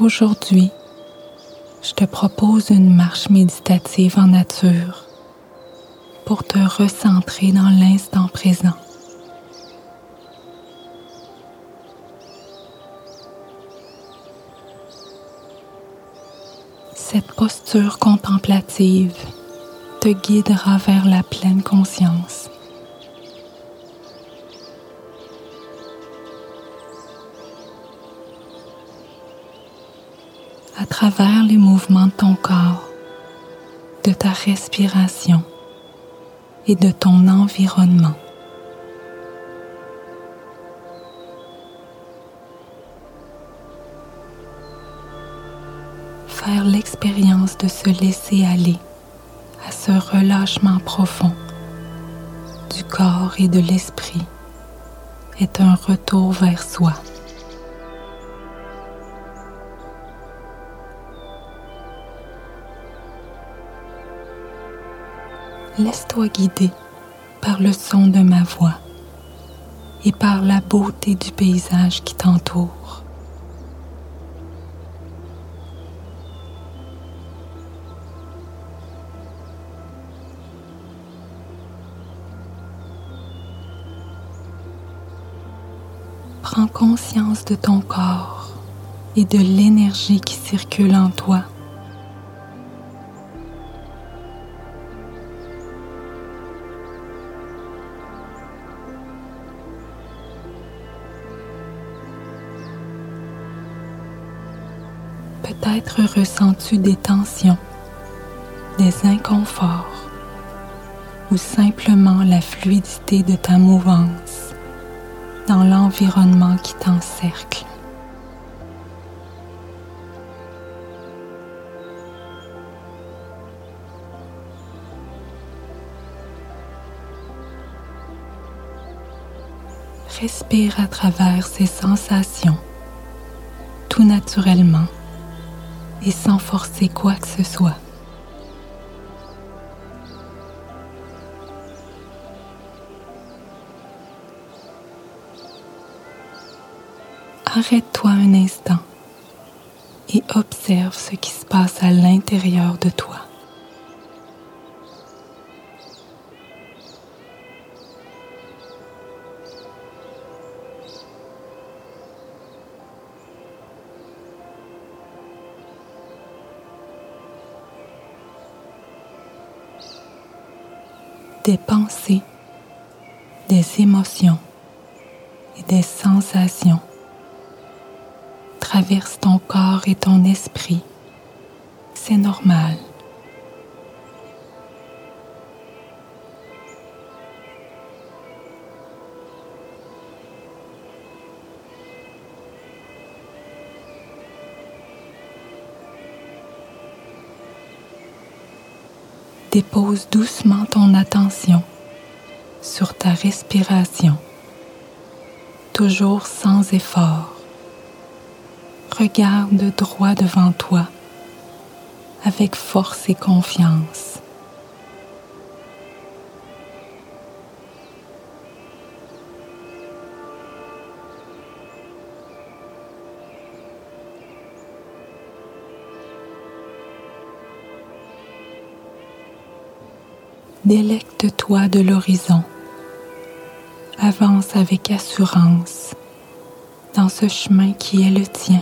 Aujourd'hui, je te propose une marche méditative en nature pour te recentrer dans l'instant présent. Cette posture contemplative te guidera vers la pleine conscience. Travers les mouvements de ton corps, de ta respiration et de ton environnement. Faire l'expérience de se laisser aller à ce relâchement profond du corps et de l'esprit est un retour vers soi. Laisse-toi guider par le son de ma voix et par la beauté du paysage qui t'entoure. Prends conscience de ton corps et de l'énergie qui circule en toi. Peut-être ressens-tu des tensions, des inconforts ou simplement la fluidité de ta mouvance dans l'environnement qui t'encercle. Respire à travers ces sensations tout naturellement et sans forcer quoi que ce soit. Arrête-toi un instant et observe ce qui se passe à l'intérieur de toi. Des pensées, des émotions et des sensations traverse ton corps et ton esprit. C'est normal. Dépose doucement ton attention sur ta respiration, toujours sans effort regarde droit devant toi avec force et confiance. Délecte-toi de l'horizon. Avance avec assurance dans ce chemin qui est le tien.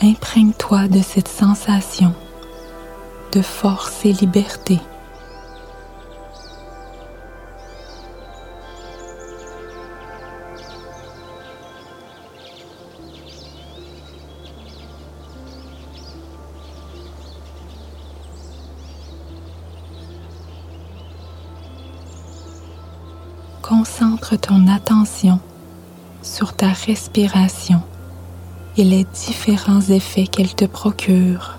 Imprègne-toi de cette sensation de force et liberté. Ton attention sur ta respiration et les différents effets qu'elle te procure.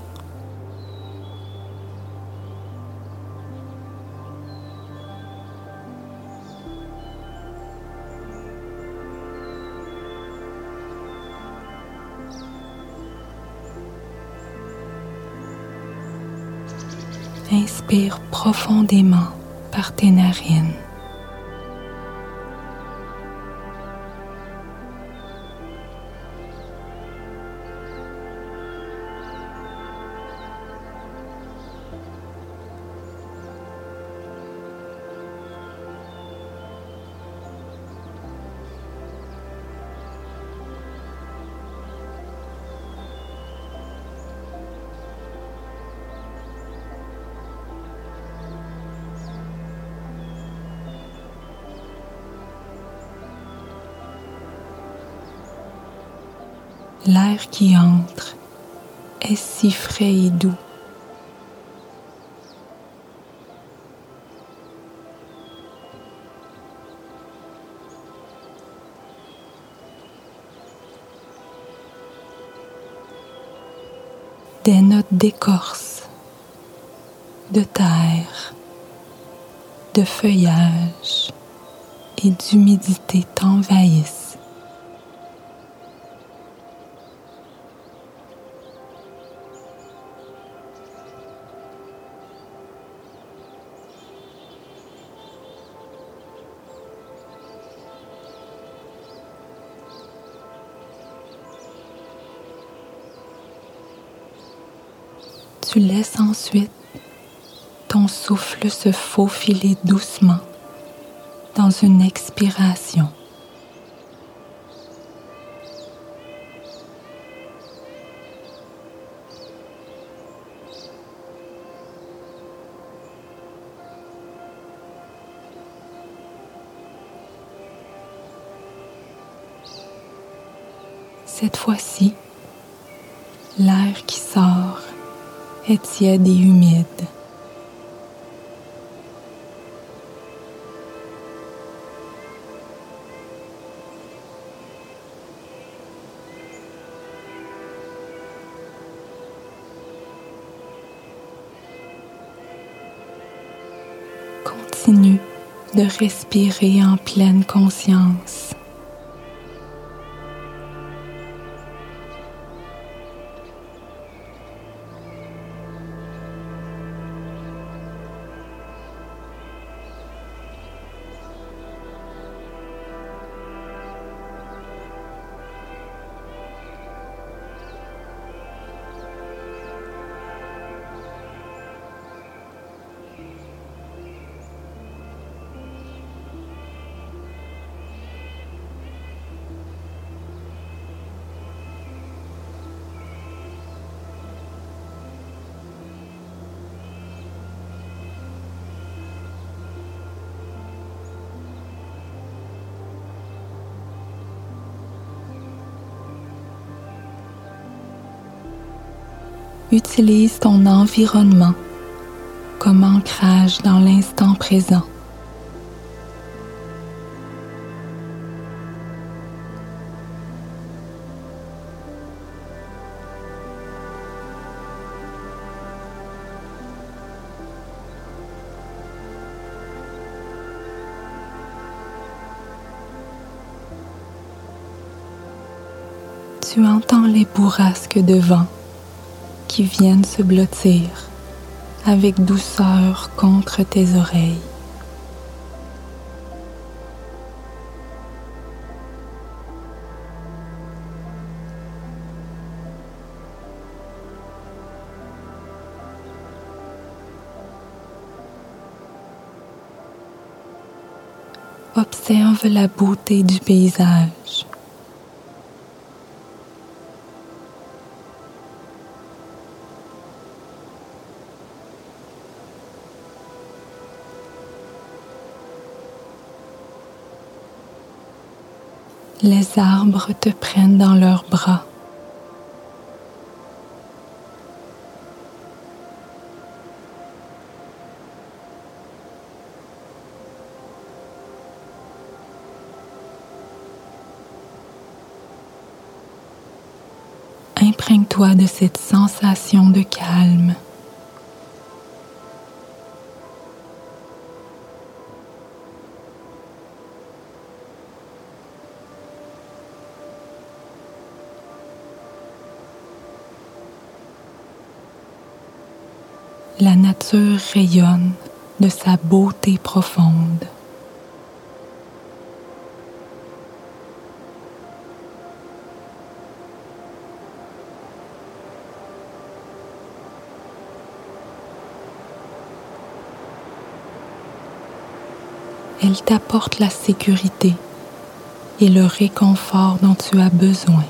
Inspire profondément par tes narines. L'air qui entre est si frais et doux. Des notes d'écorce, de terre, de feuillage et d'humidité t'envahissent. Tu laisses ensuite ton souffle se faufiler doucement dans une expiration. Cette fois-ci, l'air qui sort est tiède et humide. Continue de respirer en pleine conscience. Utilise ton environnement comme ancrage dans l'instant présent. Tu entends les bourrasques de vent qui viennent se blottir avec douceur contre tes oreilles. Observe la beauté du paysage. Les arbres te prennent dans leurs bras. Imprègne-toi de cette sensation de calme. La nature rayonne de sa beauté profonde. Elle t'apporte la sécurité et le réconfort dont tu as besoin.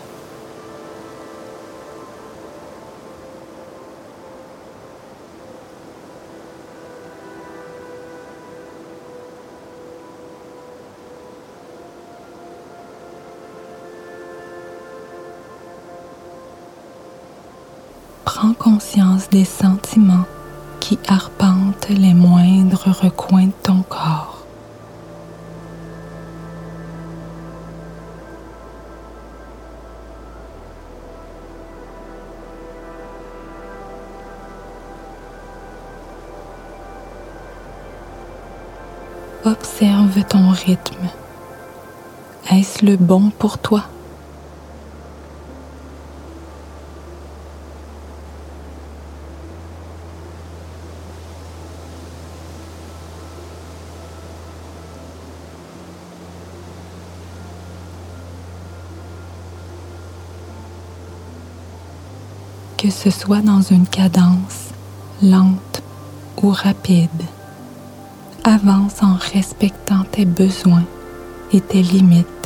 Prends conscience des sentiments qui arpentent les moindres recoins de ton corps. Observe ton rythme. Est-ce le bon pour toi? Que ce soit dans une cadence lente ou rapide avance en respectant tes besoins et tes limites.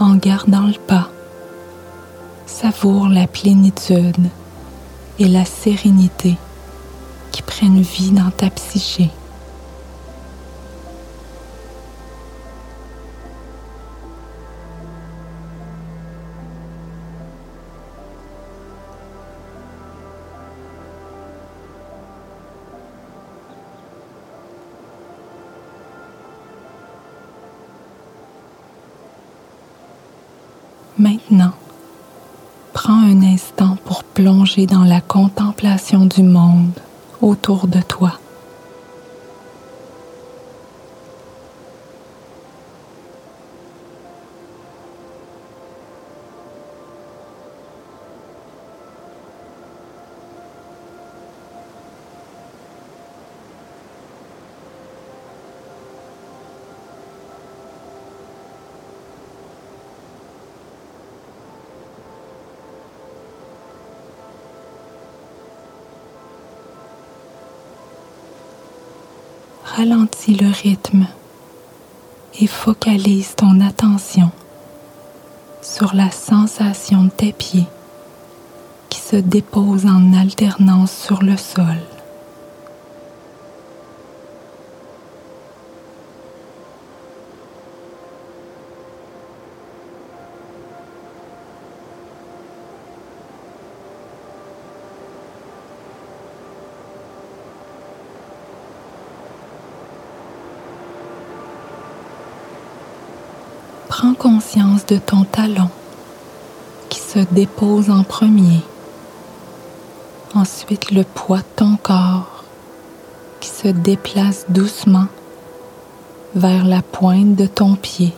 En gardant le pas savoure la plénitude et la sérénité qui prennent vie dans ta psyché. Maintenant, Prends un instant pour plonger dans la contemplation du monde autour de toi. Ralentis le rythme et focalise ton attention sur la sensation de tes pieds qui se déposent en alternance sur le sol. prends conscience de ton talon qui se dépose en premier. Ensuite, le poids de ton corps qui se déplace doucement vers la pointe de ton pied.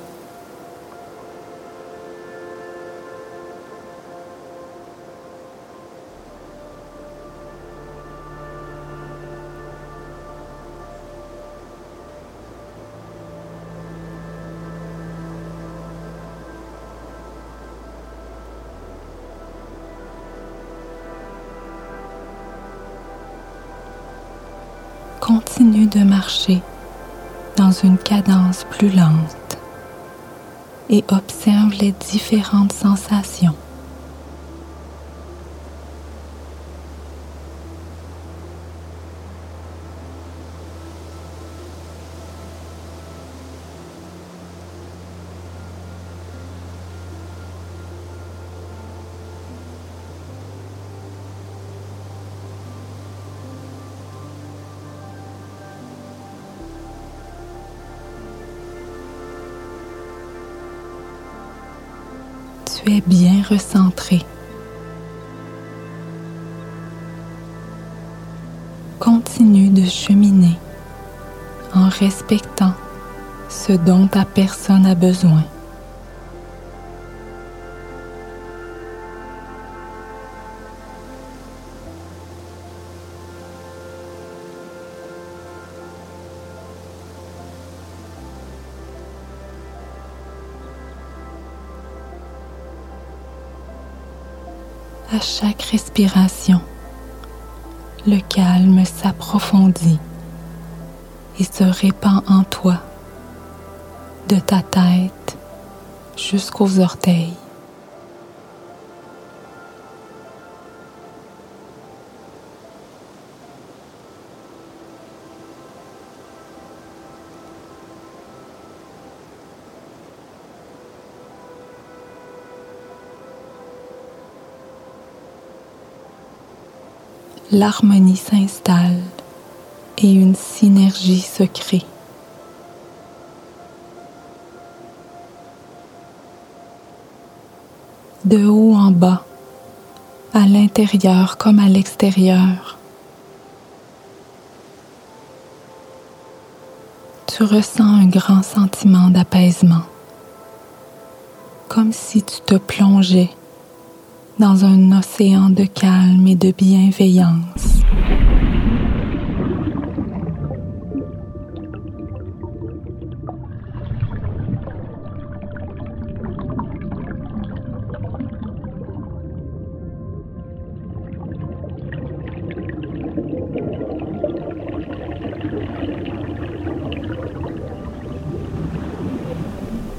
Continue de marcher dans une cadence plus lente et observe les différentes sensations. Tu es bien recentré. Continue de cheminer en respectant ce dont ta personne a besoin. Chaque respiration, le calme s'approfondit et se répand en toi, de ta tête jusqu'aux orteils. L'harmonie s'installe et une synergie se crée. De haut en bas, à l'intérieur comme à l'extérieur, tu ressens un grand sentiment d'apaisement, comme si tu te plongeais dans un océan de calme et de bienveillance.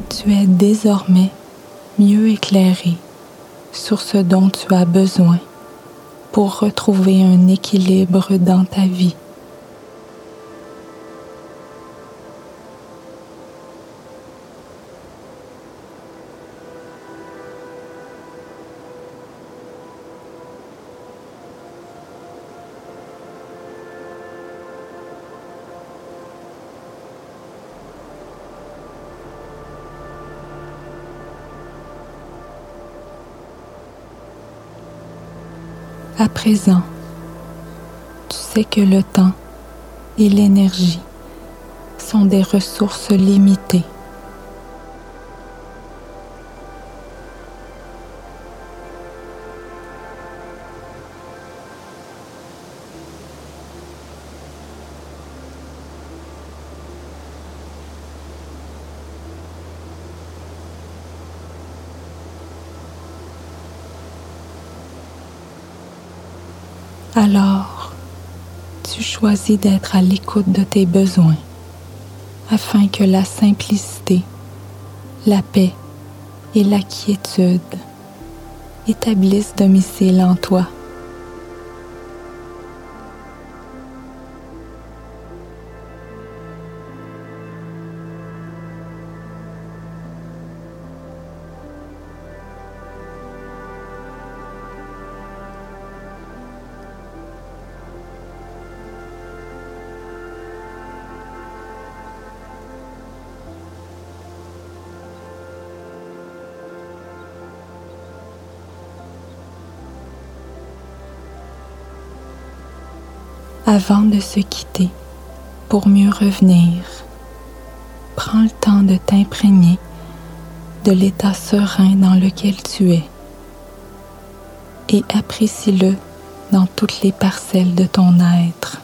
Tu es désormais mieux éclairé sur ce dont tu as besoin pour retrouver un équilibre dans ta vie. À présent, tu sais que le temps et l'énergie sont des ressources limitées. Choisis d'être à l'écoute de tes besoins afin que la simplicité, la paix et la quiétude établissent domicile en toi. Avant de se quitter pour mieux revenir. Prends le temps de t'imprégner de l'état serein dans lequel tu es et apprécie-le dans toutes les parcelles de ton être.